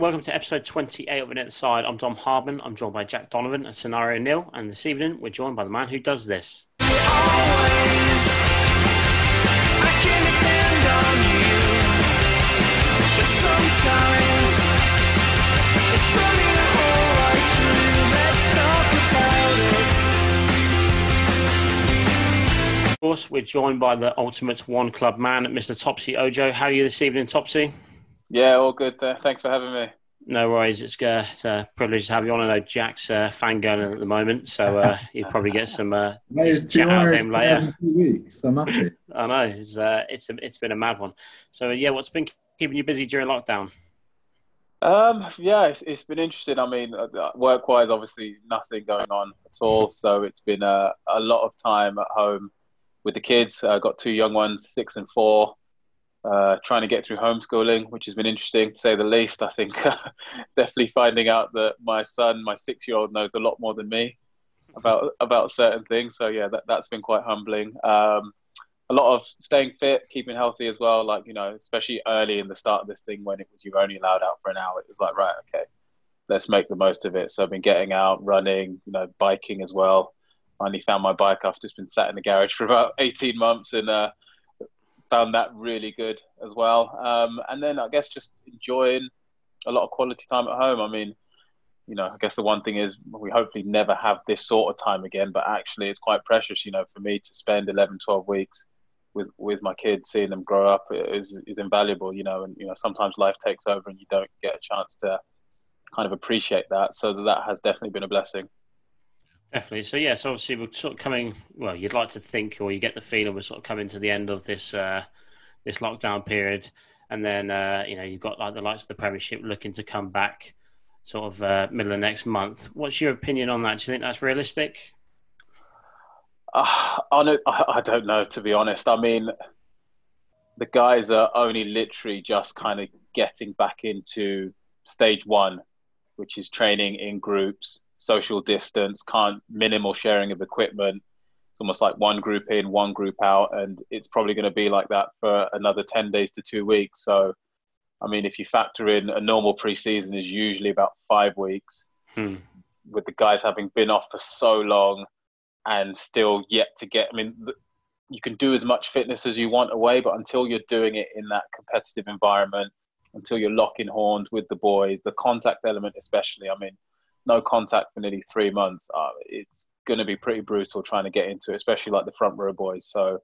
And welcome to episode 28 of Net Side. I'm Dom Harbin. I'm joined by Jack Donovan and Scenario Neil. And this evening, we're joined by the man who does this. Of course, we're joined by the ultimate one club man, Mr. Topsy Ojo. How are you this evening, Topsy? Yeah, all good. There. Thanks for having me. No worries. It's, uh, it's a privilege to have you on. I know Jack's uh, fangirling at the moment, so uh, you'll probably get some uh, chat out of him later. Weeks. I'm happy. I know it's uh, it's a, it's been a mad one. So yeah, what's been keeping you busy during lockdown? Um, yeah, it's, it's been interesting. I mean, uh, work-wise, obviously nothing going on at all. So it's been a, a lot of time at home with the kids. I got two young ones, six and four uh, trying to get through homeschooling, which has been interesting to say the least. I think definitely finding out that my son, my six-year-old, knows a lot more than me about about certain things. So yeah, that that's been quite humbling. Um, a lot of staying fit, keeping healthy as well. Like you know, especially early in the start of this thing when it was you were only allowed out for an hour. It was like right, okay, let's make the most of it. So I've been getting out, running, you know, biking as well. Finally found my bike. I've just been sat in the garage for about eighteen months and. Uh, found that really good as well. Um, and then I guess just enjoying a lot of quality time at home. I mean, you know, I guess the one thing is we hopefully never have this sort of time again, but actually it's quite precious, you know, for me to spend 11, 12 weeks with, with my kids, seeing them grow up is, is invaluable, you know, and, you know, sometimes life takes over and you don't get a chance to kind of appreciate that. So that has definitely been a blessing. Definitely. So yes, obviously we're sort of coming. Well, you'd like to think, or you get the feeling we're sort of coming to the end of this uh, this lockdown period, and then uh, you know you've got like the likes of the Premiership looking to come back, sort of uh, middle of next month. What's your opinion on that? Do you think that's realistic? Uh, I, I don't know to be honest. I mean, the guys are only literally just kind of getting back into stage one, which is training in groups social distance, can't minimal sharing of equipment. It's almost like one group in, one group out, and it's probably going to be like that for another ten days to two weeks. So, I mean, if you factor in a normal preseason is usually about five weeks, hmm. with the guys having been off for so long and still yet to get. I mean, you can do as much fitness as you want away, but until you're doing it in that competitive environment, until you're locking horns with the boys, the contact element especially. I mean no contact for nearly three months, uh, it's going to be pretty brutal trying to get into it, especially like the front row boys. So,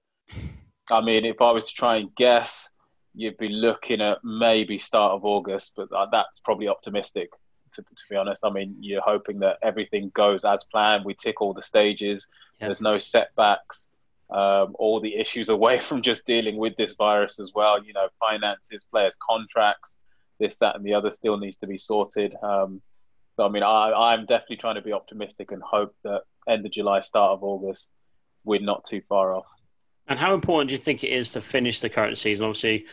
I mean, if I was to try and guess, you'd be looking at maybe start of August, but uh, that's probably optimistic. To, to, be honest, I mean, you're hoping that everything goes as planned. We tick all the stages. There's no setbacks. Um, all the issues away from just dealing with this virus as well. You know, finances, players' contracts, this, that, and the other still needs to be sorted. Um, so I mean, I, I'm definitely trying to be optimistic and hope that end of July, start of August, we're not too far off. And how important do you think it is to finish the current season? Obviously,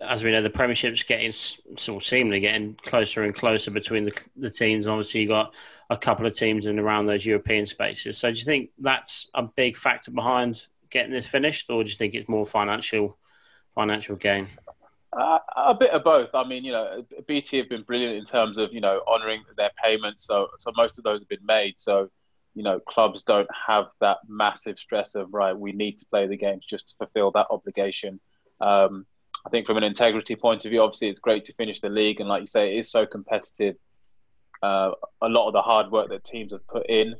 as we know, the Premiership's getting sort seemingly getting closer and closer between the, the teams. Obviously, you got a couple of teams in around those European spaces. So, do you think that's a big factor behind getting this finished, or do you think it's more financial financial gain? Uh, a bit of both. I mean, you know, BT have been brilliant in terms of you know honouring their payments. So, so most of those have been made. So, you know, clubs don't have that massive stress of right. We need to play the games just to fulfil that obligation. Um, I think from an integrity point of view, obviously, it's great to finish the league, and like you say, it is so competitive. Uh, a lot of the hard work that teams have put in,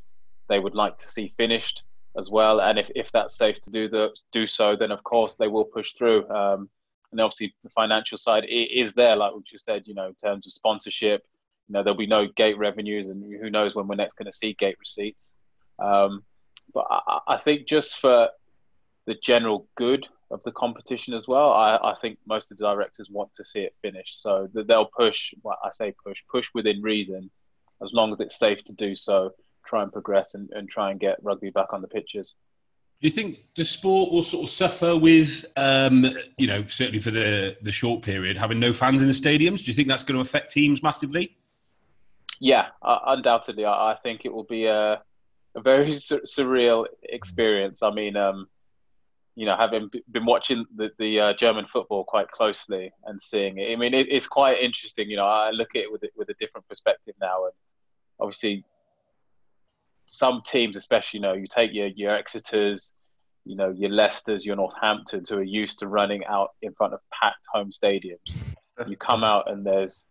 they would like to see finished as well. And if, if that's safe to do the do so, then of course they will push through. Um, and obviously the financial side is there, like what you said, you know, in terms of sponsorship. You know, there'll be no gate revenues, and who knows when we're next going to see gate receipts. Um, but I, I, think just for the general good of the competition as well, I, I, think most of the directors want to see it finished. So they'll push. Well, I say push, push within reason, as long as it's safe to do so. Try and progress and, and try and get rugby back on the pitches. Do you think the sport will sort of suffer with, um, you know, certainly for the the short period, having no fans in the stadiums? Do you think that's going to affect teams massively? Yeah, uh, undoubtedly. I, I, think it will be a, a very sur- surreal experience. I mean, um, you know, having been watching the, the uh, German football quite closely and seeing it, I mean, it, it's quite interesting. You know, I look at it with with a different perspective now, and obviously, some teams, especially, you know, you take your your Exeter's, you know, your Leicester's, your Northamptons, who are used to running out in front of packed home stadiums. You come out and there's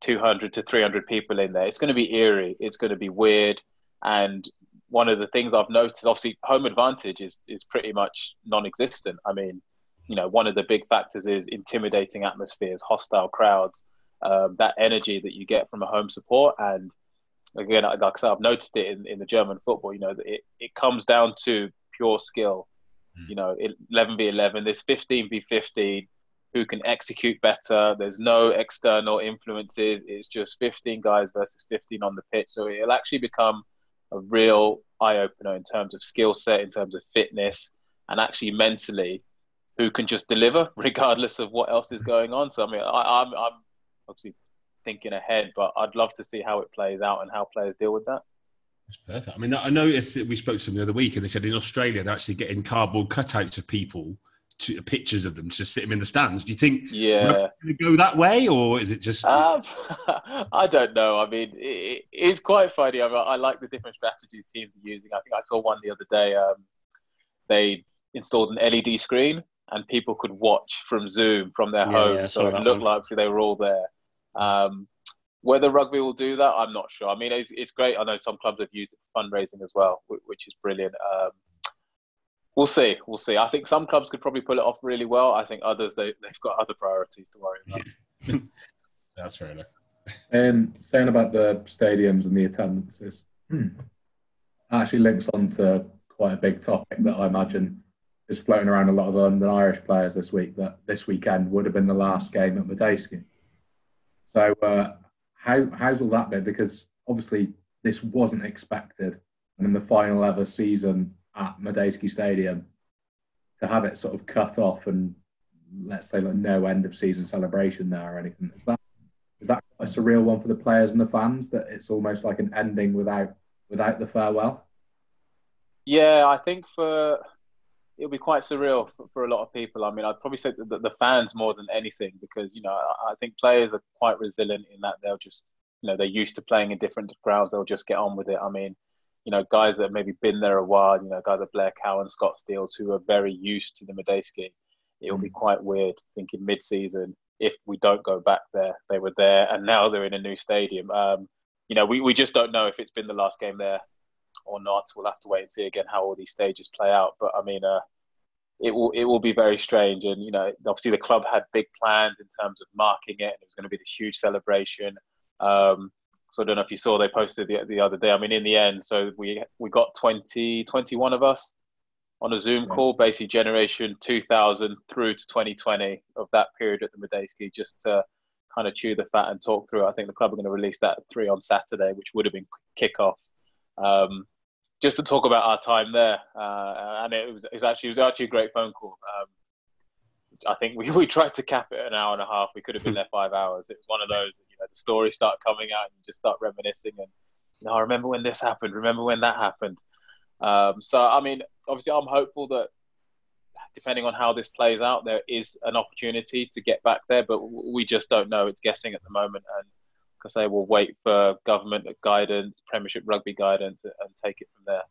200 to 300 people in there. It's going to be eerie. It's going to be weird. And one of the things I've noticed, obviously, home advantage is is pretty much non-existent. I mean, you know, one of the big factors is intimidating atmospheres, hostile crowds, um, that energy that you get from a home support. And again, like I said, I've noticed it in, in the German football. You know, it it comes down to pure skill. Mm. You know, 11 v 11. There's 15 v 15 who can execute better. There's no external influences. It's just 15 guys versus 15 on the pitch. So it'll actually become a real eye opener in terms of skill set, in terms of fitness, and actually mentally, who can just deliver regardless of what else is going on. So I mean, I, am I'm, I'm obviously thinking ahead, but I'd love to see how it plays out and how players deal with that. That's perfect. I mean, I noticed we spoke to them the other week, and they said in Australia they're actually getting cardboard cutouts of people to, pictures of them to sit them in the stands. Do you think yeah go that way, or is it just? Um, I don't know. I mean, it, it's quite funny. I, mean, I, like the different strategies teams are using. I think I saw one the other day. Um, they installed an LED screen, and people could watch from Zoom from their yeah, home, yeah, so it looked one. like so they were all there. Um, whether rugby will do that, I'm not sure. I mean, it's, it's great. I know some clubs have used it for fundraising as well, which is brilliant. Um, We'll see. We'll see. I think some clubs could probably pull it off really well. I think others they they've got other priorities to worry about. That's fair enough. And saying about the stadiums and the attendances, hmm, actually links on to quite a big topic that I imagine is floating around a lot of London Irish players this week. That this weekend would have been the last game at Madejski. So uh, how how's all that been? Because obviously this wasn't expected, and in the final ever season at Madejski Stadium to have it sort of cut off and let's say like no end of season celebration there or anything. Is that is that a surreal one for the players and the fans that it's almost like an ending without without the farewell? Yeah, I think for it'll be quite surreal for, for a lot of people. I mean, I'd probably say the, the fans more than anything because you know I, I think players are quite resilient in that they'll just you know they're used to playing in different grounds. They'll just get on with it. I mean, you know, guys that have maybe been there a while, you know, guys like Blair Cowan, Scott Steels, who are very used to the Madejski. It'll be mm. quite weird thinking mid-season if we don't go back there. They were there, and now they're in a new stadium. Um, you know, we, we just don't know if it's been the last game there or not. We'll have to wait and see again how all these stages play out. But I mean, uh, it will it will be very strange. And you know, obviously the club had big plans in terms of marking it, and it was going to be this huge celebration. Um, so I don't know if you saw they posted the, the other day. I mean, in the end, so we we got 20, 21 of us on a Zoom call, basically generation 2000 through to 2020 of that period at the Madejski, just to kind of chew the fat and talk through. I think the club are going to release that at three on Saturday, which would have been kickoff. Um, just to talk about our time there, uh, and it was, it was actually it was actually a great phone call. Um, I think we, we tried to cap it an hour and a half. We could have been there five hours. It was one of those, you know, the stories start coming out and you just start reminiscing and, you know, I remember when this happened. Remember when that happened. Um, so, I mean, obviously, I'm hopeful that depending on how this plays out, there is an opportunity to get back there, but we just don't know. It's guessing at the moment. And like they we'll wait for government guidance, Premiership rugby guidance, and take it from there.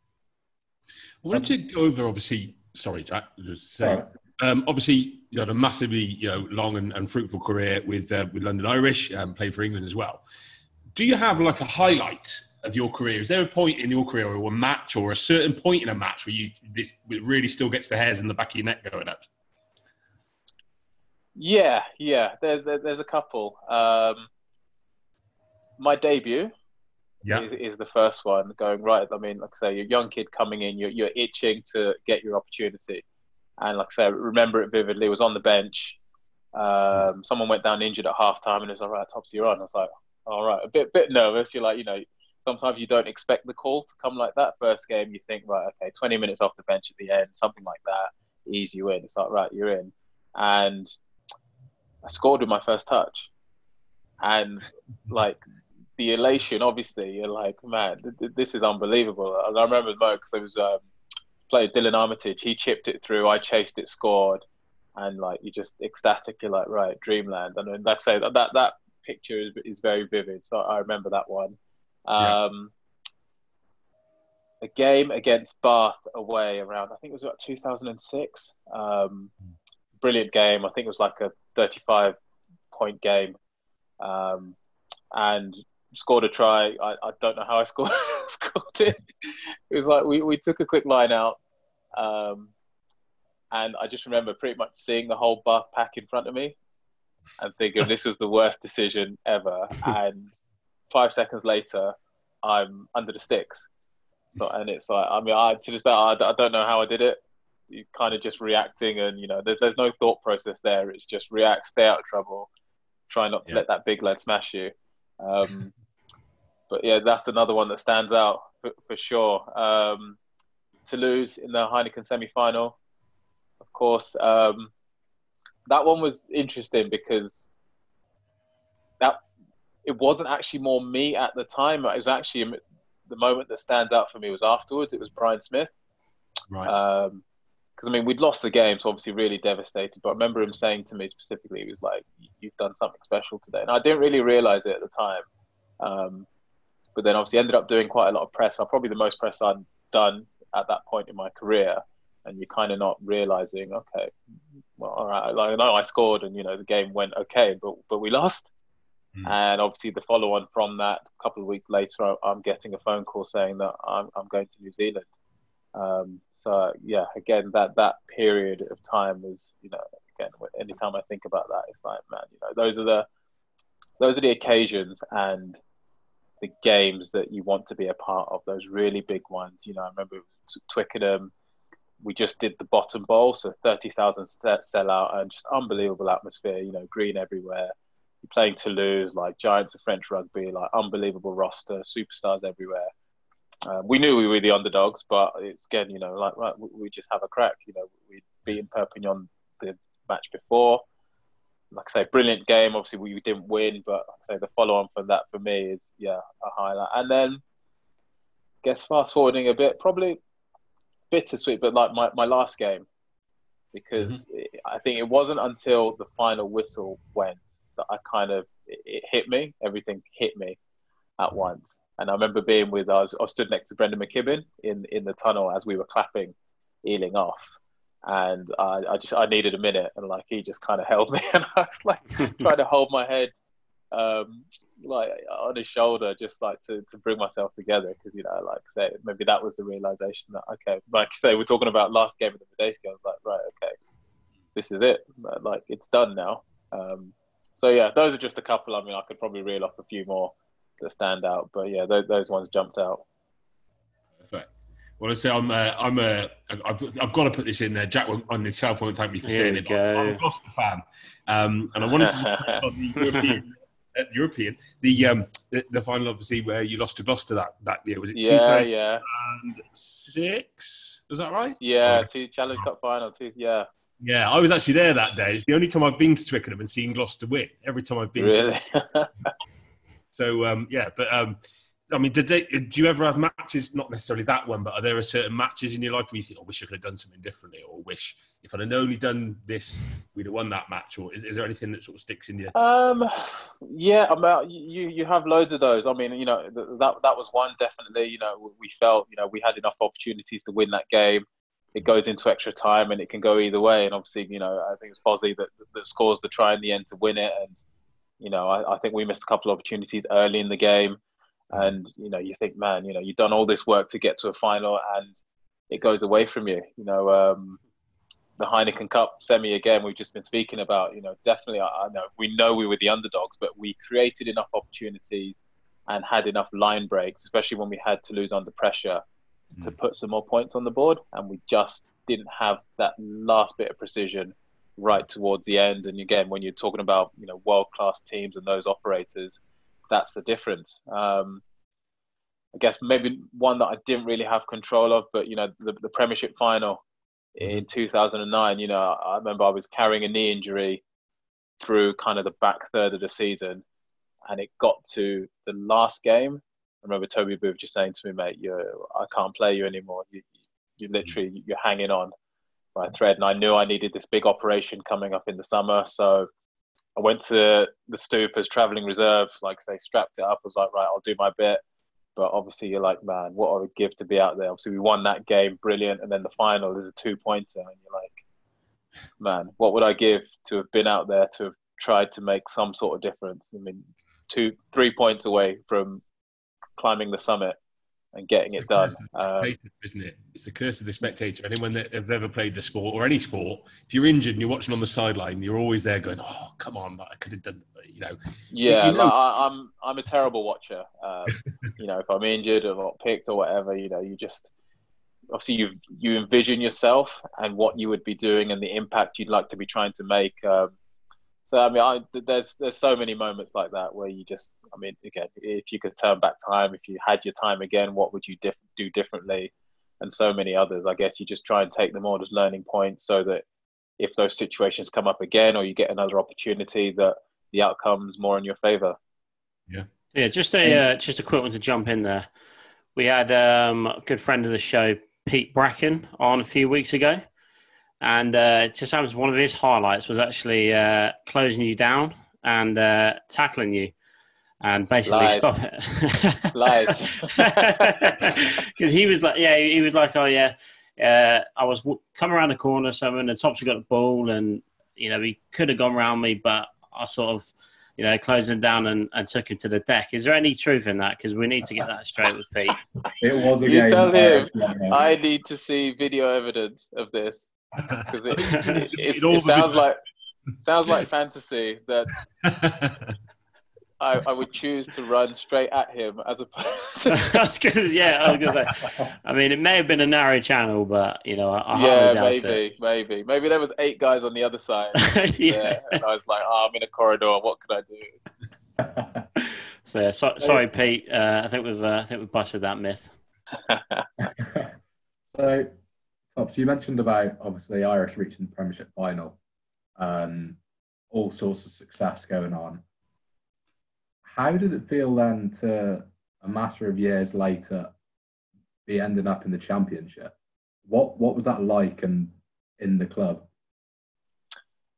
I wanted to go over, obviously, sorry, Jack, just say, um, obviously, you had a massively you know long and, and fruitful career with uh, with London Irish, um, played for England as well. Do you have like a highlight of your career? Is there a point in your career or a match or a certain point in a match where you this really still gets the hairs in the back of your neck going up? Yeah, yeah. There's there, there's a couple. Um, my debut yeah. Is, is, the first one going right. I mean, like I say, you're a young kid coming in, you're, you're itching to get your opportunity. And like I said, I remember it vividly. It was on the bench. Um, someone went down injured at half time and it was all right, Topsy, you're on. I was like, all right, a bit bit nervous. You're like, you know, sometimes you don't expect the call to come like that. First game, you think, right, okay, 20 minutes off the bench at the end, something like that, ease you in. It's like, right, you're in. And I scored with my first touch. And like the elation, obviously, you're like, man, th- th- this is unbelievable. I remember the moment because it was um, played Delon Armitage. He chipped it through. I chased it, scored, and like you just ecstatic. You're like, right, dreamland. And then, like I say, that that, that picture is, is very vivid. So I remember that one. Um, yeah. A game against Bath away around, I think it was about 2006. Um, brilliant game. I think it was like a 35 point game. Um, and scored a try. I, I don't know how I scored scored it. It was like we, we took a quick line out. Um, and I just remember pretty much seeing the whole Bath pack in front of me and thinking this was the worst decision ever. And five seconds later, I'm under the sticks. So, and it's like, I mean, I to just I, I don't know how I did it. You kind of just reacting, and you know, there's there's no thought process there. It's just react, stay out of trouble, try not to yeah. let that big lead smash you. Um, but yeah, that's another one that stands out for, for sure. Um, Toulouse in the Heineken semi-final, of course. Um, that one was interesting because that it wasn't actually more me at the time. It was actually the moment that stands out for me was afterwards. It was Brian Smith. Right. Um, because I mean we'd lost the game, so obviously really devastated. But I remember him saying to me specifically, he was like, "You've done something special today," and I didn't really realize it at the time. Um, but then obviously ended up doing quite a lot of press. I probably the most press I'd done at that point in my career, and you're kind of not realizing, okay, well, all right, like I know I scored, and you know the game went okay, but but we lost. Mm. And obviously, the follow on from that, a couple of weeks later, I'm getting a phone call saying that I'm, I'm going to New Zealand. Um, so yeah, again, that that period of time was, you know, again, anytime I think about that, it's like, man, you know, those are the those are the occasions and the games that you want to be a part of. Those really big ones. You know, I remember Twickenham. We just did the bottom bowl, so thirty thousand sellout and just unbelievable atmosphere. You know, green everywhere. You're playing Toulouse, like giants of French rugby, like unbelievable roster, superstars everywhere. Um, we knew we were the underdogs, but it's again, you know, like right, we just have a crack. You know, we'd beaten Perpignan the match before. Like I say, brilliant game. Obviously, we didn't win, but like I say the follow-on from that for me is yeah a highlight. And then, I guess fast forwarding a bit, probably bittersweet, but like my, my last game, because mm-hmm. it, I think it wasn't until the final whistle went that I kind of it, it hit me. Everything hit me at mm-hmm. once and I remember being with, I was, I stood next to Brendan McKibbin in, in the tunnel as we were clapping Ealing off. And I, I just, I needed a minute. And like, he just kind of held me. And I was like trying to hold my head, um, like on his shoulder, just like to, to bring myself together. Cause, you know, like say, maybe that was the realization that, okay, like say, we're talking about last game of the. I was like, right, okay, this is it. Like, it's done now. Um, so yeah, those are just a couple. I mean, I could probably reel off a few more that stand out. But yeah, those, those ones jumped out. Perfect. Well, I say I'm uh, I'm a I've, I've got to put this in there. Jack on himself won't thank me for saying it. Go. I'm a Gloucester fan, um, and I wanted to on the European, uh, European the, um, the, the final obviously where you lost to Gloucester that, that year was it? Yeah, yeah. And six was that right? Yeah, oh. two Challenge Cup final, two. Yeah. Yeah, I was actually there that day. It's the only time I've been to Twickenham and seen Gloucester win. Every time I've been. Really? So um, yeah, but um, I mean, did they, do you ever have matches? Not necessarily that one, but are there a certain matches in your life where you think, "I oh, wish I could have done something differently," or "Wish if I'd only done this, we'd have won that match"? Or is, is there anything that sort of sticks in your? Um, yeah, I mean, you you have loads of those. I mean, you know, that that was one definitely. You know, we felt you know we had enough opportunities to win that game. It goes into extra time, and it can go either way. And obviously, you know, I think it's Fozzie that that scores the try in the end to win it, and you know, I, I think we missed a couple of opportunities early in the game, and you know, you think, man, you know, you've done all this work to get to a final, and it goes away from you. You know, um, the Heineken Cup semi again, we've just been speaking about. You know, definitely, I, I know we know we were the underdogs, but we created enough opportunities and had enough line breaks, especially when we had to lose under pressure, mm. to put some more points on the board, and we just didn't have that last bit of precision right towards the end. And again, when you're talking about you know world class teams and those operators, that's the difference. Um, I guess maybe one that I didn't really have control of, but you know the, the Premiership final in 2009. You know, I remember I was carrying a knee injury through kind of the back third of the season, and it got to the last game. I remember Toby Booth just saying to me, "Mate, you I can't play you anymore. You, you literally you're hanging on by a thread. And I knew I needed this big operation coming up in the summer, so I went to the stoop as traveling reserve. Like they strapped it up. I was like, right, I'll do my bit. But obviously, you're like, man, what I would give to be out there. Obviously, we won that game, brilliant. And then the final is a two pointer, and you're like, man, what would I give to have been out there to have tried to make some sort of difference? I mean, two, three points away from climbing the summit and getting it done. Um, isn't it? It's the curse of the spectator. Anyone that has ever played the sport or any sport, if you're injured and you're watching on the sideline, you're always there going, "Oh, come on, I could have done." You know. Yeah, you know. Like, I, am I'm, I'm a terrible watcher. Um, you know, if I'm injured or not picked or whatever, you know, you just obviously you you envision yourself and what you would be doing and the impact you'd like to be trying to make. Um, so I mean, I, there's there's so many moments like that where you just, I mean, again, if you could turn back time, if you had your time again, what would you diff- do differently? And so many others. I guess you just try and take them all as learning points, so that if those situations come up again, or you get another opportunity, that the outcome's more in your favour. Yeah. Yeah. Just a uh, just a quick one to jump in there. We had um, a good friend of the show, Pete Bracken, on a few weeks ago and uh, just sounds one of his highlights was actually uh, closing you down and uh, tackling you and basically Lies. stop it. Lies. Because he was like, yeah, he was like, oh yeah, uh, I was w- coming around the corner, someone and Topsy got the ball, and you know he could have gone around me, but I sort of, you know, closed him down and, and took him to the deck. Is there any truth in that? Because we need to get that straight with Pete. It was a you game. tell him I need to see video evidence of this because it, it, it, it, sounds like sounds like fantasy that I, I, would choose to run straight at him as opposed. To... That's good. Yeah, I was gonna say. I mean, it may have been a narrow channel, but you know, I, I yeah, maybe, maybe, maybe there was eight guys on the other side. yeah, and I was like, oh, I'm in a corridor. What could I do? so, yeah, so, sorry, Pete. Uh, I think we've uh, I think we've busted that myth. so so you mentioned about obviously Irish reaching the Premiership final, um, all sorts of success going on. How did it feel then to a matter of years later be ending up in the Championship? What what was that like and in the club?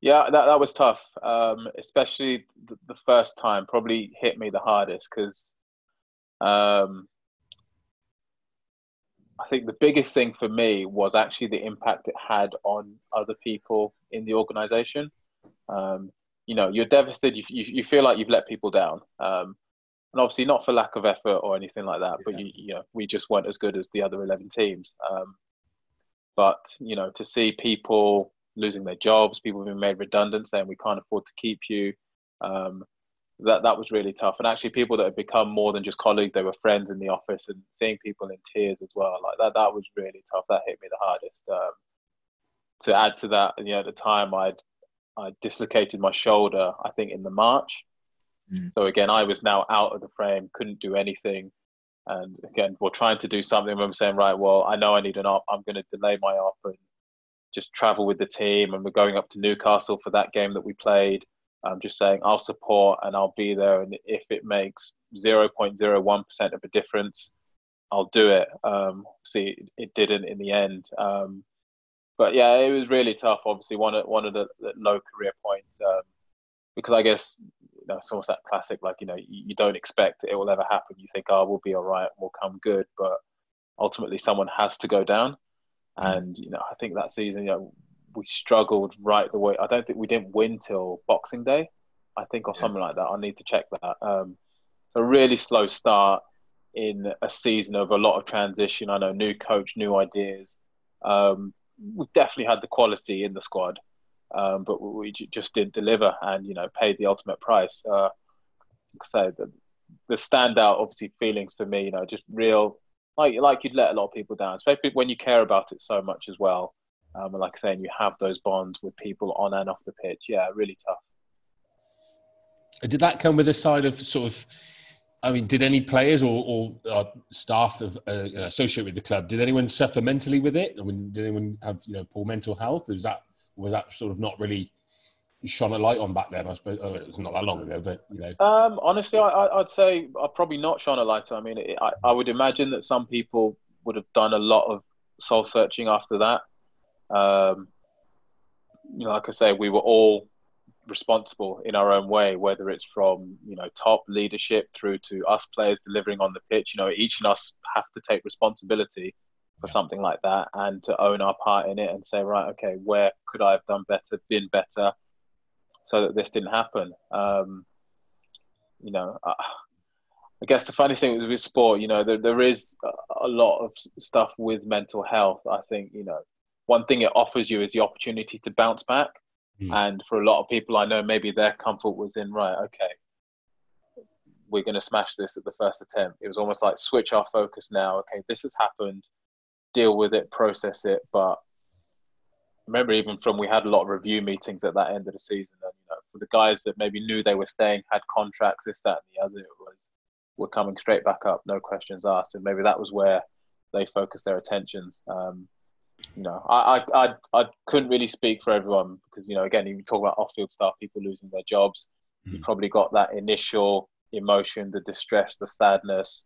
Yeah, that, that was tough, um, especially the, the, first time. Probably hit me the hardest because um, I think the biggest thing for me was actually the impact it had on other people in the organization. Um, you know, you're devastated. You, you, you, feel like you've let people down. Um, and obviously not for lack of effort or anything like that, but you, you know, we just weren't as good as the other 11 teams. Um, but, you know, to see people losing their jobs, people being made redundant, saying we can't afford to keep you, um, that that was really tough. And actually, people that had become more than just colleagues, they were friends in the office, and seeing people in tears as well, like that, that was really tough. That hit me the hardest. Um, to add to that, you know, at the time, I'd I dislocated my shoulder, I think, in the March. Mm. So again, I was now out of the frame, couldn't do anything. And again, we're trying to do something. I'm saying, right, well, I know I need an op. I'm going to delay my op and just travel with the team. And we're going up to Newcastle for that game that we played. I'm just saying I'll support and I'll be there. And if it makes 0.01% of a difference, I'll do it. Um, see, it didn't in the end. Um, but yeah, it was really tough. Obviously, one of one of the, the low career points um, because I guess you know it's almost that classic. Like you know, you, you, don't expect it will ever happen. You think, oh, we'll be all right, we'll come good, but ultimately, someone has to go down. Mm. And you know, I think that season, you know, we struggled right the way. I don't think we didn't win till Boxing Day, I think, or yeah. something like that. I need to check that. Um, so really slow start in a season of a lot of transition. I know new coach, new ideas. Um, we definitely had the quality in the squad, um, but we just didn't deliver, and you know, paid the ultimate price. Uh, so the the standout, obviously, feelings for me, you know, just real like like you'd let a lot of people down, especially when you care about it so much as well. Um, and like I saying, you have those bonds with people on and off the pitch. Yeah, really tough. Did that come with a side of sort of? I mean, did any players or, or uh, staff of, uh, associated with the club? Did anyone suffer mentally with it? I mean, did anyone have you know poor mental health? Was that was that sort of not really shone a light on back then? I suppose oh, it was not that long ago, but you know. Um, honestly, I, would say I probably not shone a light. I mean, it, I, I would imagine that some people would have done a lot of soul searching after that. Um, you know, like I say, we were all responsible in our own way, whether it's from you know top leadership through to us players delivering on the pitch. You know, each of us have to take responsibility for yeah. something like that and to own our part in it and say, right, okay, where could I have done better, been better, so that this didn't happen. Um, you know, uh, I guess the funny thing with sport, you know, there, there is a lot of stuff with mental health. I think, you know, one thing it offers you is the opportunity to bounce back. Mm. And for a lot of people I know, maybe their comfort was in, right, okay, we're going to smash this at the first attempt. It was almost like switch our focus now. Okay, this has happened, deal with it, process it. But remember, even from we had a lot of review meetings at that end of the season, and you know, for the guys that maybe knew they were staying, had contracts, this, that, and the other, it was we're coming straight back up, no questions asked, and maybe that was where they focused their attentions. Um, know, I, I, I, I, couldn't really speak for everyone because, you know, again, you talk about off-field stuff, people losing their jobs. Mm-hmm. You probably got that initial emotion, the distress, the sadness,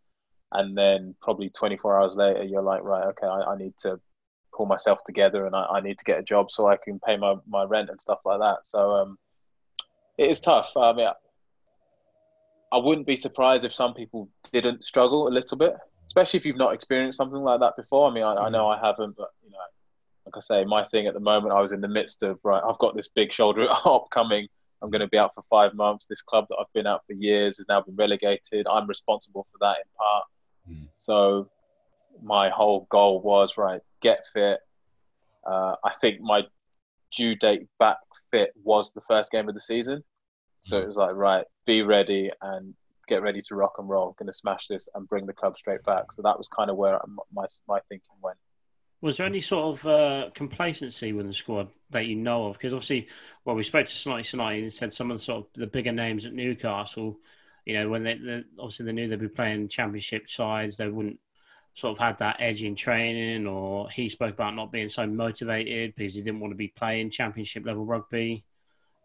and then probably 24 hours later, you're like, right, okay, I, I need to pull myself together and I, I, need to get a job so I can pay my, my rent and stuff like that. So um, it is tough. I mean, I wouldn't be surprised if some people didn't struggle a little bit especially if you've not experienced something like that before. I mean, I, I know mm. I haven't, but know, like I say, my thing at the moment, I was in the midst of right. I've got this big shoulder up coming. I'm going to be out for five months. This club that I've been out for years has now been relegated. I'm responsible for that in part. Mm. So my whole goal was right, get fit. Uh, I think my due date back fit was the first game of the season. So mm. it was like, right, be ready and get ready to rock and roll, going to smash this and bring the club straight back. So that was kind of where my my thinking went. Was there any sort of uh, complacency with the squad that you know of? Because obviously, well, we spoke to Snotty Snotty and said some of the sort of the bigger names at Newcastle. You know, when they, they obviously they knew they'd be playing championship sides, they wouldn't sort of had that edge in training. Or he spoke about not being so motivated because he didn't want to be playing championship level rugby.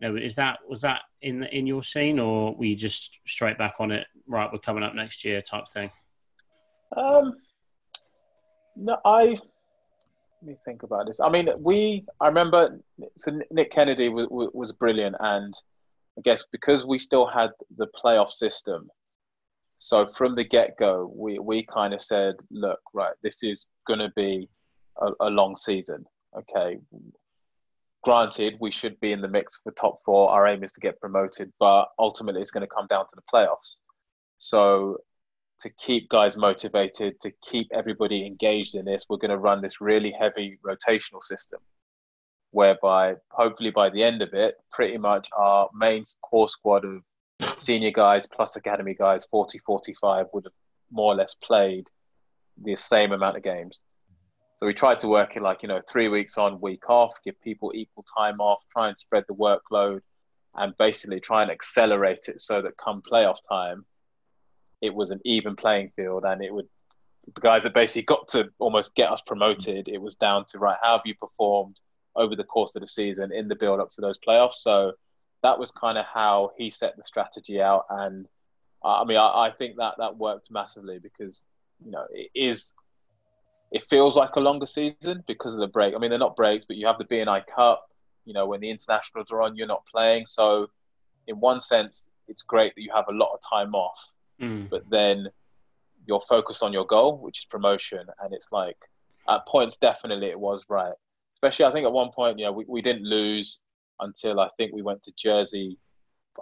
No, is that was that in in your scene, or were you just straight back on it? Right, we're coming up next year, type thing. Um, no, I let me think about this. I mean, we I remember so Nick Kennedy was was brilliant, and I guess because we still had the playoff system, so from the get go, we we kind of said, look, right, this is going to be a, a long season. Okay, granted, we should be in the mix for top four. Our aim is to get promoted, but ultimately it's going to come down to the playoffs. So, to keep guys motivated, to keep everybody engaged in this, we're going to run this really heavy rotational system, whereby hopefully by the end of it, pretty much our main core squad of senior guys plus academy guys, 40 45, would have more or less played the same amount of games. So we tried to work it like, you know, three weeks on, week off, give people equal time off, try and spread the workload, and basically try and accelerate it so that come playoff time, it was an even playing field and it would, the guys that basically got to almost get us promoted, it was down to, right, how have you performed over the course of the season in the build up to those playoffs? So that was kind of how he set the strategy out. And I mean, I, I think that that worked massively because, you know, it is it feels like a longer season because of the break. I mean, they're not breaks, but you have the B&I Cup. You know, when the internationals are on, you're not playing. So, in one sense, it's great that you have a lot of time off. Mm. But then you're focused on your goal, which is promotion. And it's like, at points, definitely it was right. Especially, I think at one point, you know, we, we didn't lose until I think we went to Jersey.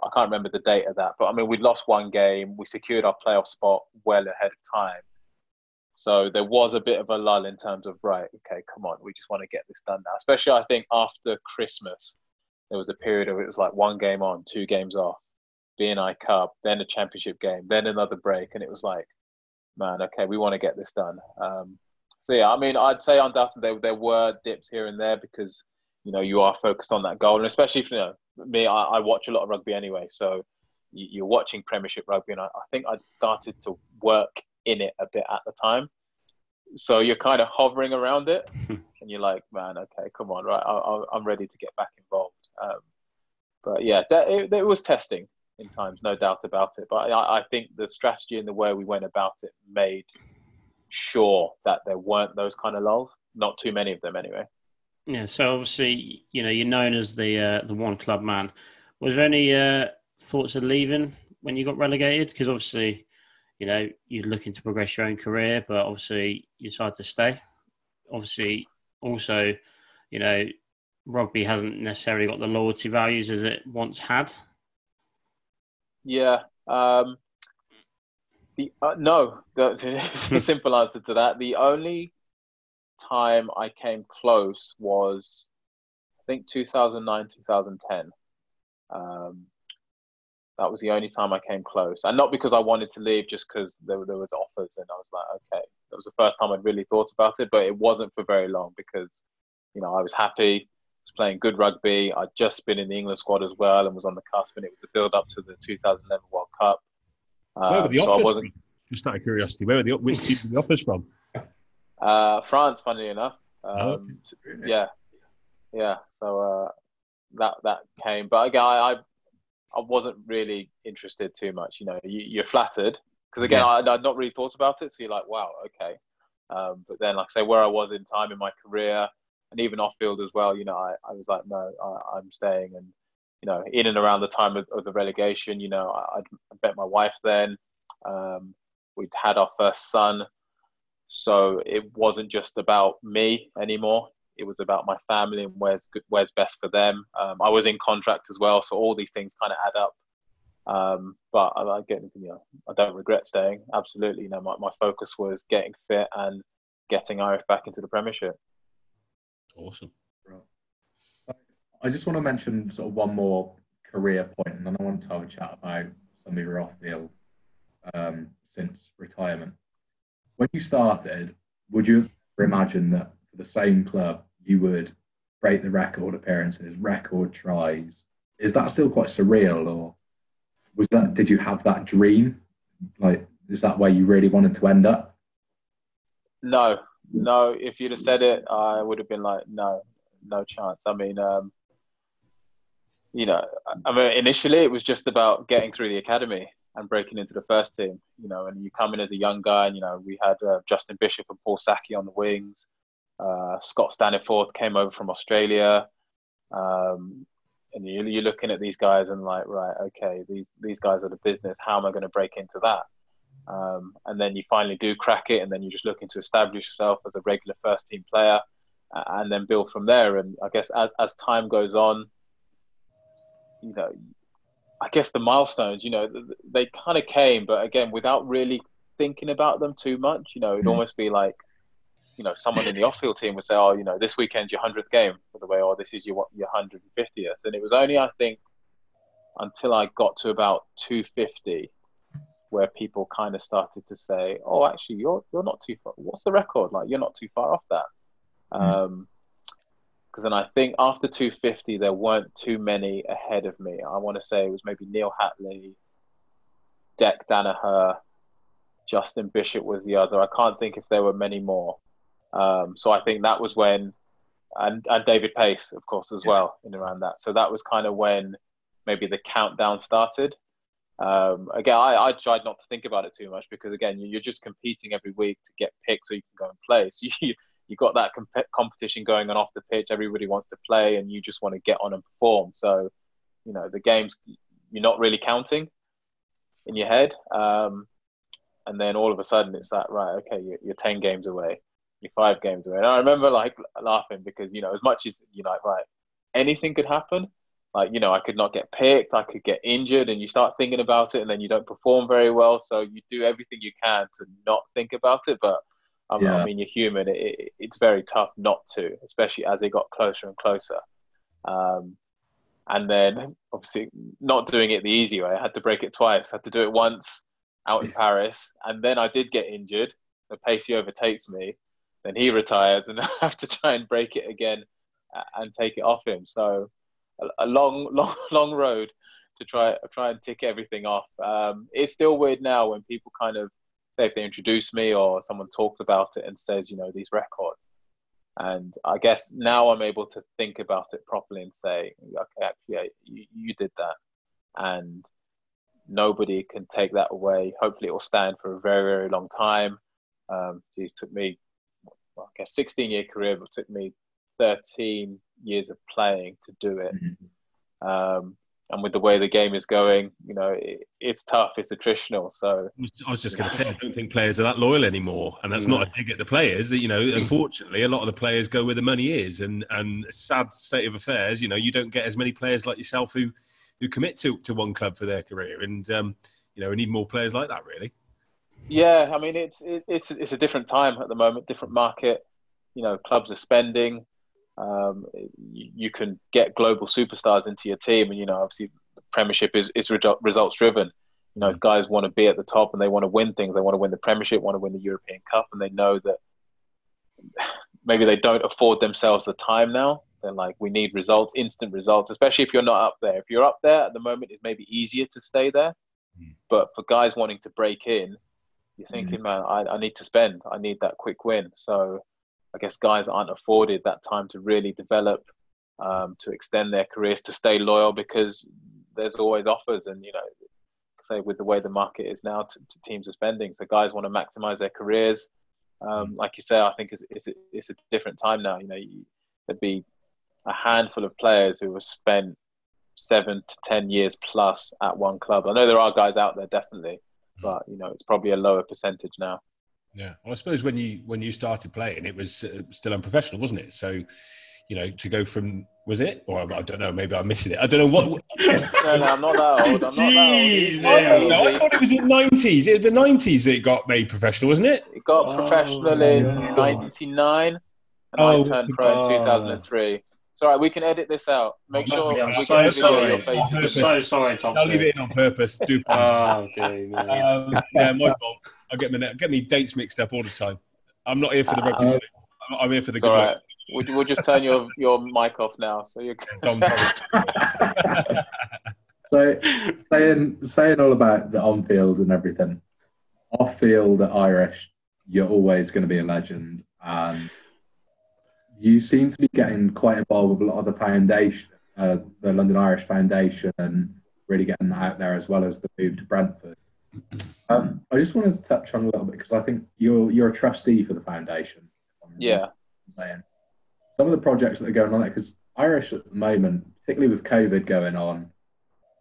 I can't remember the date of that. But I mean, we lost one game. We secured our playoff spot well ahead of time so there was a bit of a lull in terms of right, okay, come on, we just want to get this done now. Especially I think after Christmas, there was a period of it was like one game on, two games off, B&I Cup, then a championship game, then another break, and it was like, man, okay, we want to get this done. Um, so yeah, I mean, I'd say undoubtedly there, there were dips here and there because you know you are focused on that goal, and especially for you know, me, I, I watch a lot of rugby anyway, so you're watching Premiership rugby, and I, I think I'd started to work in it a bit at the time. So you're kind of hovering around it, and you're like, man, okay, come on, right? I, am ready to get back involved. Um, but yeah, that, it, it, was testing in times, no doubt about it. But I, I think the strategy and the way we went about it made sure that there weren't those kind of lulls. not too many of them anyway. Yeah, so obviously, you know, you're known as the uh, the one club man. Was there any uh, thoughts of leaving when you got relegated? Because obviously, you know, you're looking to progress your own career, but obviously you decided to stay. Obviously, also, you know, rugby hasn't necessarily got the loyalty values as it once had. Yeah. Um, the uh, no, the, simple answer to that. The only time I came close was, I think, 2009, 2010. Um, that was the only time I came close, and not because I wanted to leave, just because there, there was offers, and I was like, okay, that was the first time I'd really thought about it, but it wasn't for very long because, you know, I was happy, was playing good rugby. I'd just been in the England squad as well, and was on the cusp, and it was the build up to the 2011 World Cup. Um, where were the offers? So just out of curiosity, where were the which team the offers from? Uh, France, funnily enough. Oh, um, oh, okay. Yeah, yeah. So uh, that that came, but again, I, I, I wasn't really interested too much. You know, you, are flattered because again, yeah. I, would not really thought about it. So you're like, wow, okay. Um, but then, like I say, where I was in time in my career, and even off field as well, you know, I, I was like, no, I, am staying. And you know, in and around the time of, of the relegation, you know, I, I met my wife then. Um, we'd had our first son so it wasn't just about me anymore. It was about my family and where's good, where's best for them. Um, I was in contract as well, so all these things kind of add up. Um, but I, I get, you know, I don't regret staying. Absolutely, you know, my, my focus was getting fit and getting Irish back into the Premiership. Awesome. I just want to mention sort of one more career point, and then I want to have a chat about some of your off-field um, since retirement when you started, would you imagine that for the same club you would break the record appearances, record tries? Is that still quite surreal, or was that? Did you have that dream? Like, is that where you really wanted to end up? No, no. If you'd have said it, I would have been like, no, no chance. I mean, um, you know, I mean, initially it was just about getting through the academy and breaking into the first team. You know, and you come in as a young guy, and you know we had uh, Justin Bishop and Paul Sackey on the wings. Uh, Scott Staniforth came over from Australia, um, and you, you're looking at these guys and like, right, okay, these these guys are the business. How am I going to break into that? Um, and then you finally do crack it, and then you're just looking to establish yourself as a regular first team player, and then build from there. And I guess as, as time goes on, you know, I guess the milestones, you know, they kind of came, but again, without really thinking about them too much. You know, it'd mm. almost be like, you know, someone in the off-field team would say, "Oh, you know, this weekend's your hundredth game," for the way, "Oh, this is your your hundred and fiftieth," and it was only, I think, until I got to about two fifty, where people kind of started to say, "Oh, actually, you're you're not too far. What's the record? Like, you're not too far off that." Mm. Um, because then I think after 250 there weren't too many ahead of me. I want to say it was maybe Neil Hatley, Dec Danaher, Justin Bishop was the other. I can't think if there were many more. Um, so I think that was when, and, and David Paice, of course, as yeah. well, in around that. So that was kind of when maybe the countdown started. Um, again, I, I, tried not to think about it too much because again, you're just competing every week to get picked so you can go and play. So you, you've got that comp- competition going on off the pitch. Everybody wants to play, and you just want to get on and perform. So, you know, the games you're not really counting in your head, um, and then all of a sudden it's like, right, okay, you're, you're ten games away, you're five games away. And I remember like laughing because you know, as much as you're like, right, anything could happen. Like you know, I could not get picked, I could get injured, and you start thinking about it, and then you don't perform very well. So you do everything you can to not think about it, but I, yeah. I mean, you're human. It, it, it's very tough not to, especially as it got closer and closer. Um, and then, obviously, not doing it the easy way. I had to break it twice. I had to do it once out in Paris, and then I did get injured. So Paicey overtakes me. Then he retires, and I have to try and break it again and take it off him. So a, long, long, long road to try try and tick everything off. Um, it's still weird now when people kind of say if they introduce me or someone talks about it and says, you know, these records. And I guess now I'm able to think about it properly and say, okay, actually, yeah, you, you did that. And nobody can take that away. Hopefully, it will stand for a very, very long time. Um, geez, took me well, I guess 16 year career, but took me 13 years of playing to do it. Mm-hmm. Um, and with the way the game is going, you know, it, it's tough. It's attritional. So I was just going to say, I don't think players are that loyal anymore, and that's not a dig at the players. That you know, unfortunately, a lot of the players go where the money is, and and sad state of affairs. You know, you don't get as many players like yourself who who commit to to one club for their career, and um, you know, we need more players like that, really. Yeah, I mean, it's it, it's it's a different time at the moment, different market. You know, clubs are spending um, you, you, can get global superstars into your team, and you know obviously the Premiership is is results driven. You know, mm. guys want to be at the top and they want to win things. They want to win the Premiership, want to win the European Cup, and they know that maybe they don't afford themselves the time now. They're like, we need results, instant results, especially if you're not up there. If you're up there at the moment, it's maybe easier to stay there. Mm. But for guys wanting to break in, you're thinking, mm. man, I, I need to spend. I need that quick win. So I guess guys aren't afforded that time to really develop, um, to extend their careers, to stay loyal because there's always offers. And, you know, say with the way the market is now, to, to teams are spending. So guys want to maximize their careers. Um, like you say, I think it's, it's, a, it's a different time now. You know, you, there'd be a handful of players who have spent seven to ten years plus at one club. I know there are guys out there definitely, but you know it's probably a lower percentage now. Yeah, well, I suppose when you when you started playing, it was uh, still unprofessional, wasn't it? So, you know, to go from was it, or I don't know, maybe I'm missing it. I don't know what. no, no, I'm not that old. I'm Jeez, not that old. No, I thought it was in the nineties. It was the nineties that it got made professional, wasn't it? It got oh, professional in '99, and oh, I turned pro in 2003. Sorry, we can edit this out. Make sure. Yeah, I'm so sorry. So sorry, Tom. I'll leave it in on purpose. Do. oh, dear, um, yeah, my fault. I get my get me dates mixed up all the time. I'm not here for the rugby. Uh, I'm here for the good right. We'll, we'll, just turn your your mic off now, so you're. so saying saying all about the on field and everything, off field at Irish, you're always going to be a legend, and you seem to be getting quite involved with a lot of the foundation, uh, the London Irish Foundation, and really getting that out there as well as the move to Brentford. Um, I just wanted to touch on a little bit because I think you're you're a trustee for the foundation. Yeah. Saying some of the projects that are going on there because Irish at the moment, particularly with COVID going on,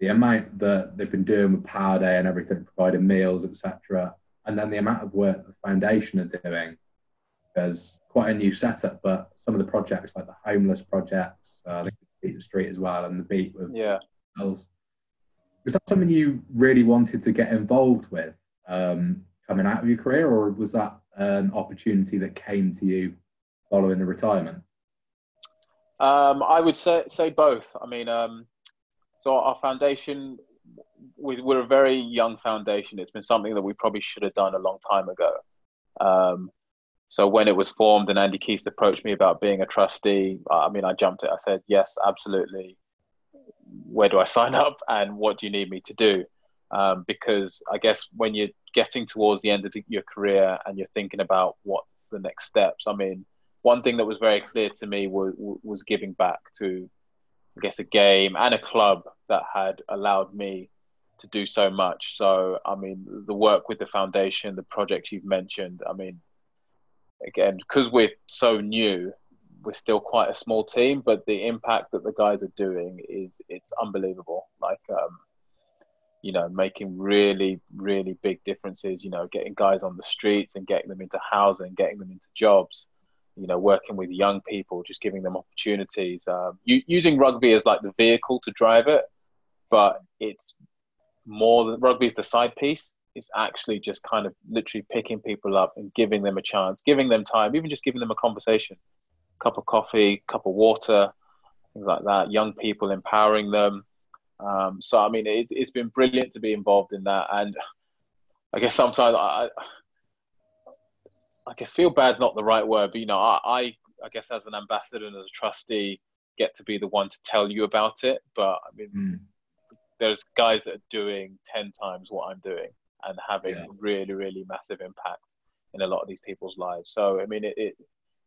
the amount that they've been doing with Powerday and everything, providing meals, etc., and then the amount of work the foundation are doing. There's quite a new setup, but some of the projects like the homeless projects, uh, like Beat the Street as well, and the Beat with yeah. Girls was that something you really wanted to get involved with um, coming out of your career, or was that an opportunity that came to you following the retirement? Um, I would say say both. I mean, um, so our foundation, we, are a very young foundation. It's been something that we probably should have done a long time ago. Um, so when it was formed and Andy Keast approached me about being a trustee, I mean, I jumped it. I said, yes, absolutely where do I sign up and what do you need me to do? Um, because I guess when you're getting towards the end of your career and you're thinking about what's the next steps, I mean, one thing that was very clear to me was, was giving back to, I guess, a game and a club that had allowed me to do so much. So, I mean, the work with the foundation, the projects you've mentioned, I mean, again, because we're so new, we're still quite a small team, but the impact that the guys are doing is it's unbelievable. Like, um, you know, making really, really big differences. You know, getting guys on the streets and getting them into housing, getting them into jobs. You know, working with young people, just giving them opportunities. Um, using rugby as like the vehicle to drive it, but it's more than rugby is the side piece. It's actually just kind of literally picking people up and giving them a chance, giving them time, even just giving them a conversation cup of coffee, cup of water, things like that. Young people empowering them. Um, so I mean, it, has been brilliant to be involved in that, and I guess sometimes I, I guess feel bad's not the right word, but you know, I, I, I guess as an ambassador and as a trustee, get to be the one to tell you about it. But I mean, mm. there's guys that are doing ten times what I'm doing and having yeah. really, really massive impact in a lot of these people's lives. So I mean, it, it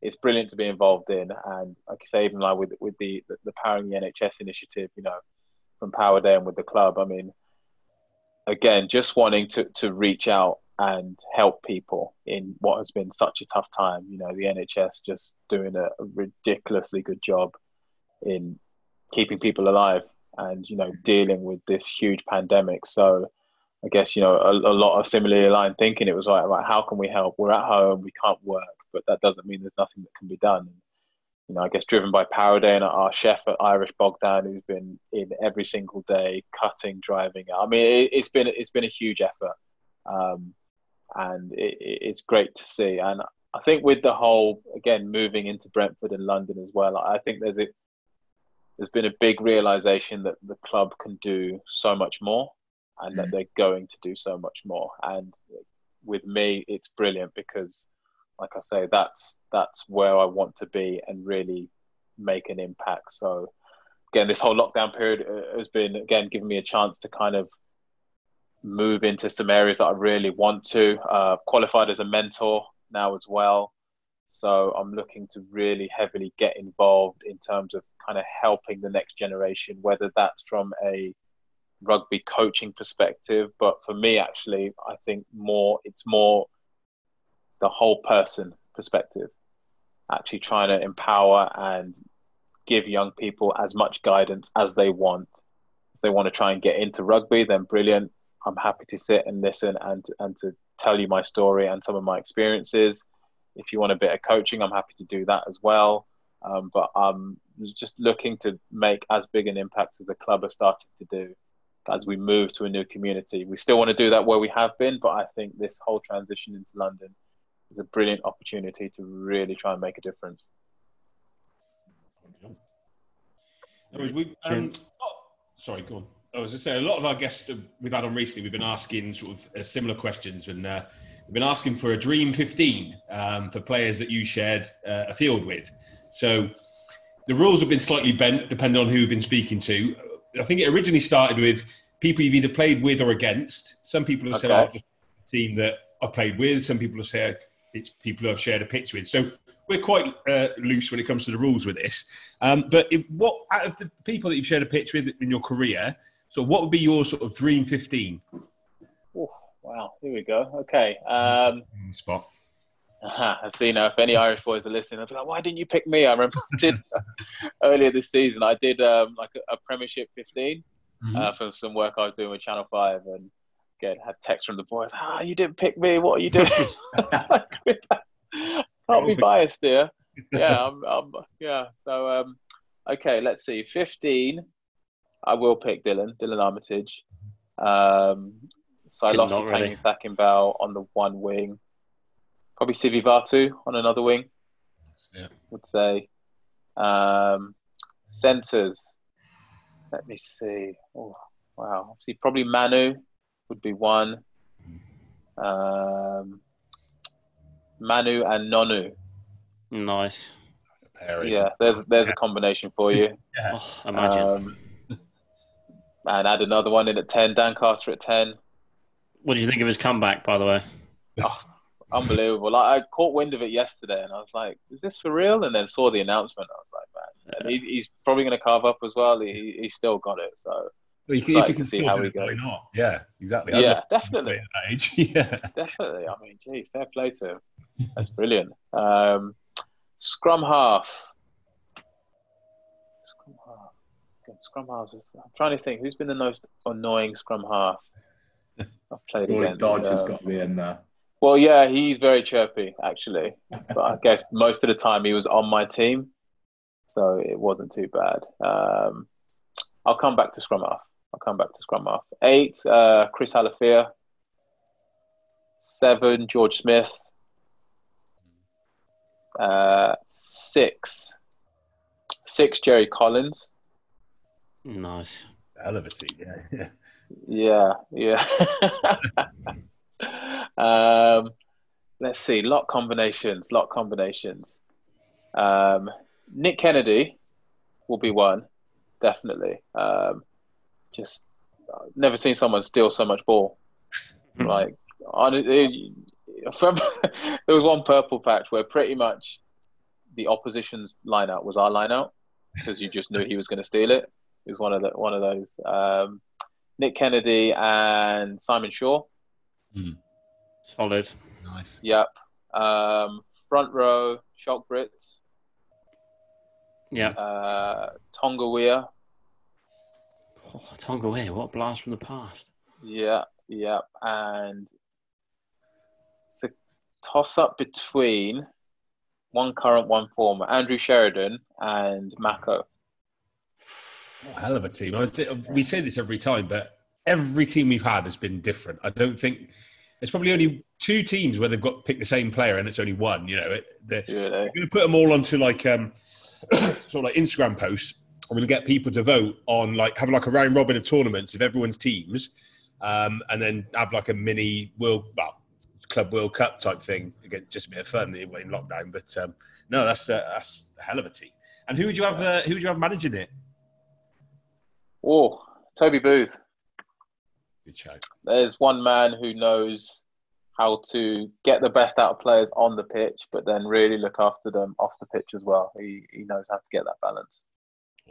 it's brilliant to be involved in. And like you say, even like with with the the powering the NHS initiative, you know, from Powerday and with the club. I mean, again, just wanting to to reach out and help people in what has been such a tough time. You know, the NHS just doing a, ridiculously good job in keeping people alive and you know dealing with this huge pandemic. So I guess you know a, a lot of similarly aligned thinking. It was like, right, how can we help? We're at home, we can't work, but that doesn't mean there's nothing that can be done. You know, I guess driven by Powerday and our chef at Irish Bogdan, who's been in every single day, cutting, driving. I mean, it, has been it's been a huge effort, um, and it, it's great to see. And I think with the whole again moving into Brentford and London as well, I think there's a there's been a big realization that the club can do so much more and that mm. they're going to do so much more. And with me, it's brilliant because, like I say, that's that's where I want to be and really make an impact. So, again, this whole lockdown period uh, has been again giving me a chance to kind of move into some areas that I really want to. Uh, qualified as a mentor now as well. So I'm looking to really heavily get involved in terms of kind of helping the next generation, whether that's from a rugby coaching perspective, but for me, actually, I think more it's more the whole person perspective. Actually, trying to empower and give young people as much guidance as they want. If they want to try and get into rugby, then brilliant. I'm happy to sit and listen and and to tell you my story and some of my experiences. If you want a bit of coaching, I'm happy to do that as well. Um, but I'm just looking to make as big an impact as the club has started to do as we move to a new community. We still want to do that where we have been, but I think this whole transition into London is a brilliant opportunity to really try and make a difference. we, um, oh, sorry, go on. I was just saying, a lot of our guests we've had on recently, we've been asking sort of uh, similar questions, and uh, we've been asking for a dream 15 um, for players that you shared uh, a field with. So the rules have been slightly bent depending on who you've been speaking to. I think it originally started with people you've either played with or against. Some people have said, "I've team that I've played with." Some people have said it's people who I've shared a pitch with. So we're quite uh, loose when it comes to the rules with this. Um, but if, what out of the people that you've shared a pitch with in your career, so what would be your sort of dream fifteen? Oh, wow, here we go. Okay. Um, spot. I see now. If any Irish boys are listening, they'll be like, "Why didn't you pick me?" I remember I did earlier this season. I did um, like a, a Premiership 15 mm-hmm. uh, from some work I was doing with Channel Five, and again had text from the boys. Ah, you didn't pick me. What are you doing? Can't be biased here. Yeah, I'm, I'm, yeah. So um, okay, let's see. 15. I will pick Delon. Delon Armitage. Um, Sailosi really. Tagicakibau on the one wing probably Sivivatu on another wing. Yeah. Would say. Um, centers. Let me see. Oh, wow. Obviously, probably Manu would be one. Um, Manu and Nonu. Nice. Yeah, there's there's a combination for you. yeah. Oh, imagine. Um, and add another one in at ten. Dan Carter at ten. What do you think of his comeback, by the way? Oh, unbelievable. Like I caught wind of it yesterday, and I was like, "Is this for real?" And then saw the announcement. I was like, "Man, he, he's probably going to carve up as well. He, he's still got it." So well, you can, if you can see how he goes. Not? Yeah, exactly. Yeah, definitely. age. yeah, definitely. I mean, geez, fair play to him. That's brilliant. Um, scrum half. Scrum half. Scrum half. I'm trying to think who's been the most annoying scrum half I've played against. Dodge has um, got me in there. Well, yeah, he's very chirpy actually, but I guess most of the time he was on my team, so it wasn't too bad. Um, I'll come back to scrum half. I'll come back to scrum half. Eight, uh, Chris Hala'ufia. Seven, George Smith. Uh, six, six, Jerry Collins. Nice. Hell of a team, yeah. Yeah, yeah. Um, let's see, lot combinations, lot combinations. Um, Nick Kennedy will be one, definitely. Um, just uh, never seen someone steal so much ball. Hmm. like, on, it, from, there was one purple patch where pretty much the opposition's lineout was our lineout because you just knew he was going to steal it. It was one of the one of those. Um, Nick Kennedy and Simon Shaw. Mm. Solid. Nice. Yep. Um, front row, Schalk Brits, Yeah. uh, Tonga'uiha. Oh, Tonga'uiha, what a blast from the past. Yeah, yeah. And it's a toss up between one current, one former, Andrew Sheridan and Mako. Oh, hell of a team. I would we say this every time, but every team we've had has been different. I don't think there's probably only two teams where they've got picked the same player and it's only one. You know, it, they're, Yeah. we're going to put them all onto like um, sort of like Instagram posts. I'm going to get people to vote on like have like a round robin of tournaments of everyone's teams, um, and then have like a mini world well club World Cup type thing. Again, just a bit of fun in in lockdown. But um, no, that's uh, that's a hell of a team. And who would you have? Uh, who would you have managing it? Oh, Toby Booth. Good show. There's one man who knows how to get the best out of players on the pitch, but then really look after them off the pitch as well. He he knows how to get that balance.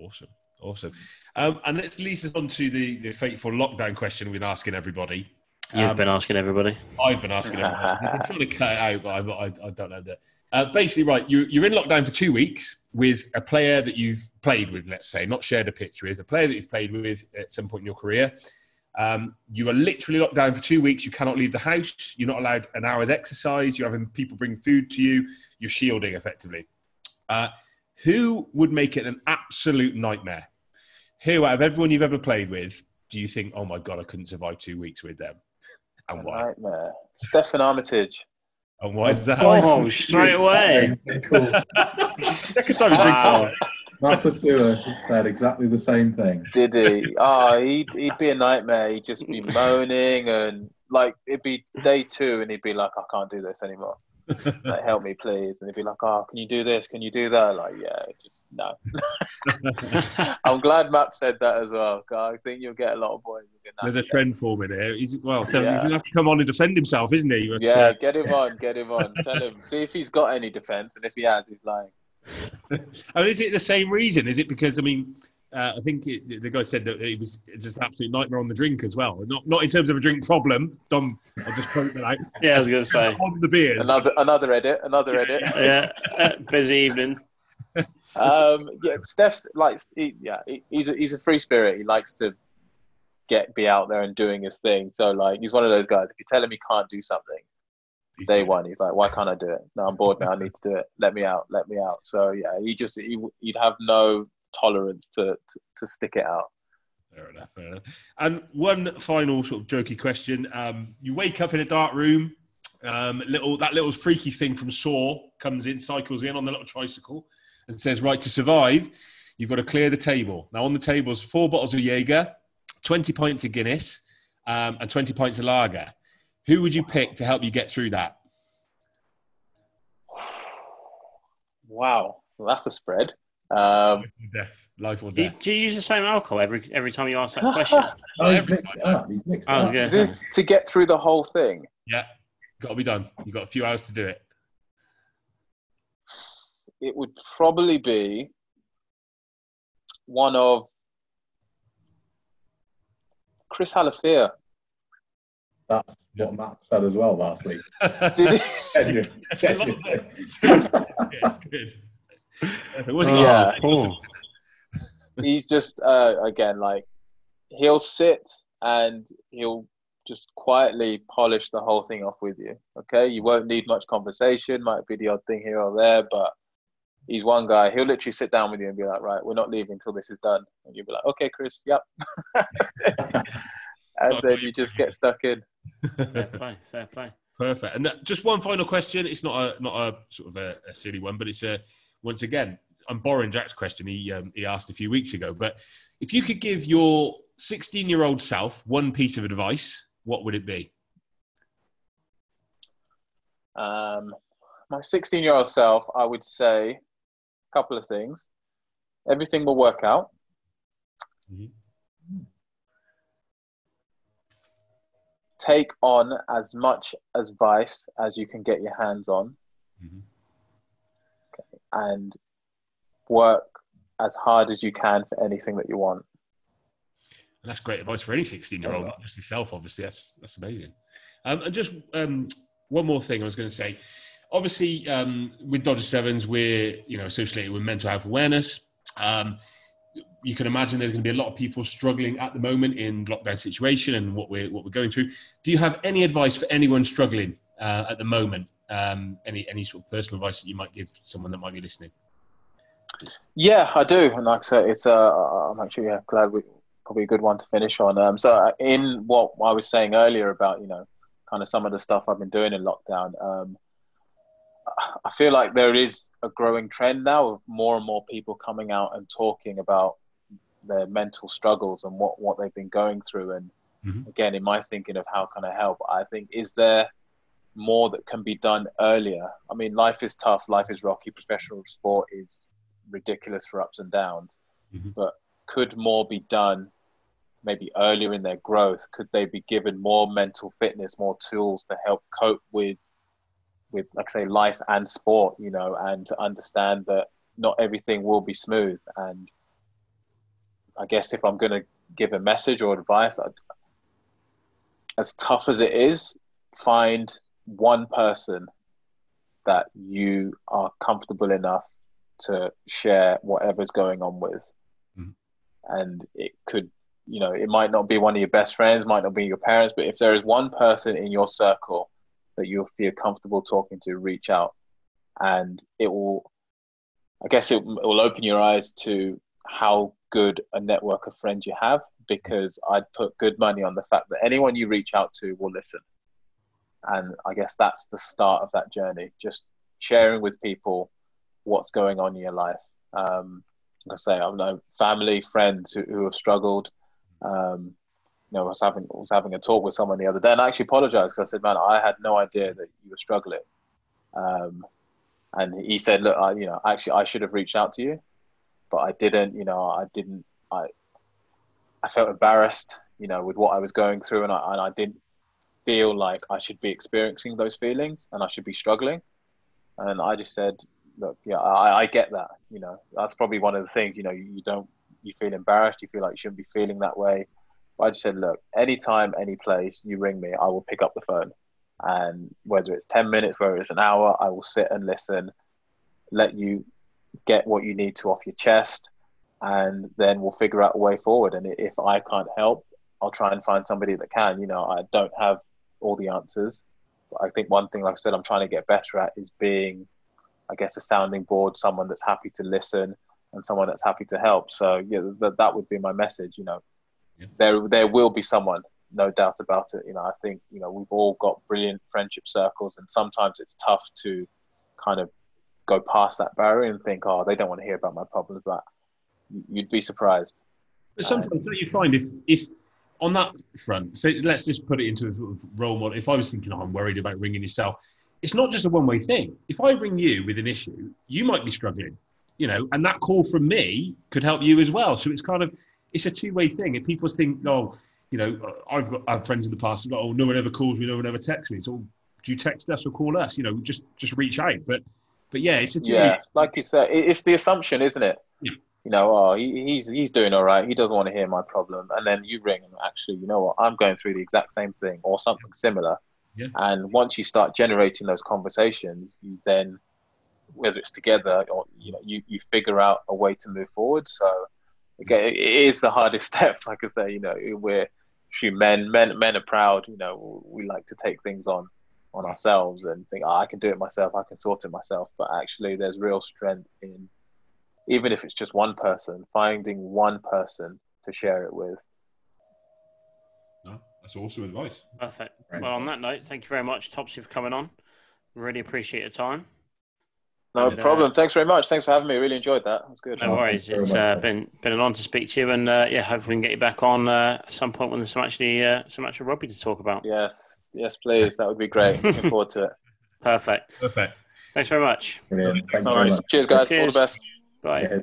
Awesome. Awesome. Um, and let's lead us on to the, the fateful lockdown question we've been asking everybody. You've Um, been asking everybody. I've been asking everybody. I'm trying to cut it out, but I, I, I don't know that. Uh, basically, right, you, you're in lockdown for two weeks with a player that you've played with, let's say, not shared a pitch with, a player that you've played with at some point in your career. Um, you are literally locked down for two weeks. You cannot leave the house. You're not allowed an hour's exercise. You're having people bring food to you. You're shielding effectively. Uh, who would make it an absolute nightmare? Who, out of everyone you've ever played with, do you think, oh my God, I couldn't survive two weeks with them? And why? Nightmare. Steffon Armitage. And why is that? Oh, oh straight away. Cool. Second time he's been Wow. Matt Pursuer said exactly the same thing. Did he? Oh, he'd, he'd be a nightmare. He'd just be moaning and like it'd be day two and he'd be like, I can't do this anymore. Like, help me, please. And they'd be like, Oh, can you do this? Can you do that? Like, yeah, just no. I'm glad Matt said that as well. I think you'll get a lot of boys. There's a trend forming here. He's well, so Yeah. he's gonna have to come on and defend himself, isn't he? But, Yeah, uh, get him on, get him on. Tell him. See if he's got any defense, and if he has, he's lying. oh, is it the same reason? Is it because I mean, uh, I think it, the guy said that it was just an absolute nightmare on the drink as well. Not not in terms of a drink problem. Dom, I'll just point that out. Yeah, I was going to say. on the beers. Another another edit, another edit. Yeah, uh, busy evening. Um, yeah, Steph's like, he, yeah, he, he's a, he's a free spirit. He likes to get be out there and doing his thing. So like, he's one of those guys. If you tell him he can't do something, He's day doing it. one, he's like, why can't I do it? No, I'm bored now. I need to do it. Let me out. Let me out. So yeah, he just he, he'd have no tolerance to, to to stick it out. Fair enough, fair enough. And one final sort of jokey question: um, You wake up in a dark room. Um, little that little freaky thing from Saw comes in, cycles in on the little tricycle, and says, "Right to survive, you've got to clear the table." Now on the table is four bottles of Jaeger, twenty pints of Guinness, um, and twenty pints of lager. Who would you pick to help you get through that? Wow, well, that's a spread. Um, Life or death. Life or Do you, death. do you use the same alcohol every every time you ask that question? Oh, he's everybody. up. He's mixed it I was up. is to this to get through the whole thing? Yeah, got to be done. You've got a few hours to do it. It would probably be one of Chris Hala'ufia. That's what Matt said as well last week. Did he? That's a lot of genuine. it. Yeah, it's good. Perfect. Was it Oh, Yeah. Paul. he's just uh, again like he'll sit and he'll just quietly polish the whole thing off with you. Okay, you won't need much conversation. Might be the odd thing here or there, but he's one guy. He'll literally sit down with you and be like, "Right, we're not leaving until this is done." And you'll be like, "Okay, Chris, yep." and then you just get stuck in. Fair play, fair play. Perfect. And just one final question. It's not a not a sort of a, a silly one, but it's a once again. I'm borrowing Jack's question. He um, he asked a few weeks ago. But if you could give your 16 year old self one piece of advice, what would it be? Um, my 16 year old self, I would say a couple of things. Everything will work out. Mhm. Take on as much advice as you can get your hands on Mhm. And work as hard as you can for anything that you want. And that's great advice for any 16 year old, not just yourself. Obviously, that's that's amazing. Um, and just um, one more thing I was going to say. Obviously, um, with Dodger Sevens, we're you know associated with mental health awareness. Um, you can imagine there's going to be a lot of people struggling at the moment in lockdown situation and what we're what we're going through. Do you have any advice for anyone struggling uh, at the moment? Um, any any sort of personal advice that you might give someone that might be listening? Yeah, I do, and like I said, it's uh, I'm actually yeah, glad we probably a good one to finish on. Um, so uh, in what I was saying earlier about you know kind of some of the stuff I've been doing in lockdown, um, I feel like there is a growing trend now of more and more people coming out and talking about their mental struggles and what, what they've been going through. And mm-hmm. again, in my thinking of how can I help, I think, is there more that can be done earlier? I mean, life is tough, life is rocky, professional sport is ridiculous for ups and downs. Mm-hmm. But could more be done maybe earlier in their growth? Could they be given more mental fitness, more tools to help cope with with like say life and sport, you know, and to understand that not everything will be smooth. And I guess if I'm going to give a message or advice, I'd, as tough as it is, find one person that you are comfortable enough to share whatever's going on with. Mm. And it could, you know, it might not be one of your best friends, might not be your parents, but if there is one person in your circle that you'll feel comfortable talking to, reach out. And it will, I guess, it, it will open your eyes to how good a network of friends you have because I'd put good money on the fact that anyone you reach out to will listen. And I guess that's the start of that journey, just sharing with people what's going on in your life. Um, like I say, I've known family, friends who, who have struggled. Um, you know, I was having was having a talk with someone the other day, and I actually apologized because I said, "Man, I had no idea that you were struggling." Um, and he said, "Look, I, you know, actually, I should have reached out to you, but I didn't. You know, I didn't. I I felt embarrassed, you know, with what I was going through, and I and I didn't feel like I should be experiencing those feelings, and I should be struggling. And I just said, look, yeah, I, I get that. You know, that's probably one of the things. You know, you, you don't you feel embarrassed, you feel like you shouldn't be feeling that way But I just said, look, anytime, any place you ring me, I will pick up the phone. And whether it's 10 minutes, whether it's an hour, I will sit and listen, let you get what you need to off your chest, and then we'll figure out a way forward. And if I can't help, I'll try and find somebody that can. You know, I don't have all the answers. But I think one thing, like I said, I'm trying to get better at is being, I guess, a sounding board, someone that's happy to listen and someone that's happy to help. So, yeah, that, that would be my message. You know, yeah. there there will be someone, no doubt about it. You know, I think you know we've all got brilliant friendship circles, and sometimes it's tough to kind of go past that barrier and think, oh, they don't want to hear about my problems, but you'd be surprised. But sometimes um, you find if if on that front, so let's just put it into a sort of role model. If I was thinking, oh, I'm worried about ringing yourself, it's not just a one way thing. If I ring you with an issue, you might be struggling, you know, and that call from me could help you as well. So it's kind of it's a two way thing. If people think, oh, you know, I've got I have friends in the past oh, no one ever calls me, no one ever texts me. So do you text us or call us? You know, just just reach out. But but yeah, it's a two yeah, like you said, it's the assumption, isn't it? Yeah. You know, oh, he, he's he's doing all right. He doesn't want to hear my problem, and then you ring and actually, you know what? I'm going through the exact same thing or something similar. Yeah. And once you start generating those conversations, you then, whether it's together or you know, you you figure out a way to move forward. So again, it is the hardest step. Like I say, you know, we're few men. Men men are proud. You know, we like to take things on on ourselves and think, oh, I can do it myself. I can sort it myself. But actually, there's real strength in even if it's just one person, finding one person to share it with. No, that's awesome advice. Perfect. Well, on that note, thank you very much, Topsy, for coming on. Really appreciate your time. No and, uh, problem. Uh, Thanks very much. Thanks for having me. Really enjoyed that. It was good. No worries. It's uh, been been an honour to speak to you, and uh, yeah, hopefully we can get you back on uh, at some point when there's some actually uh, some actual rugby to talk about. Yes, yes, please. That would be great. Looking forward to it. Perfect. Perfect. Thanks very much. Brilliant. Thanks very much. Cheers, guys. Cheers. All the best. Bye. Yeah.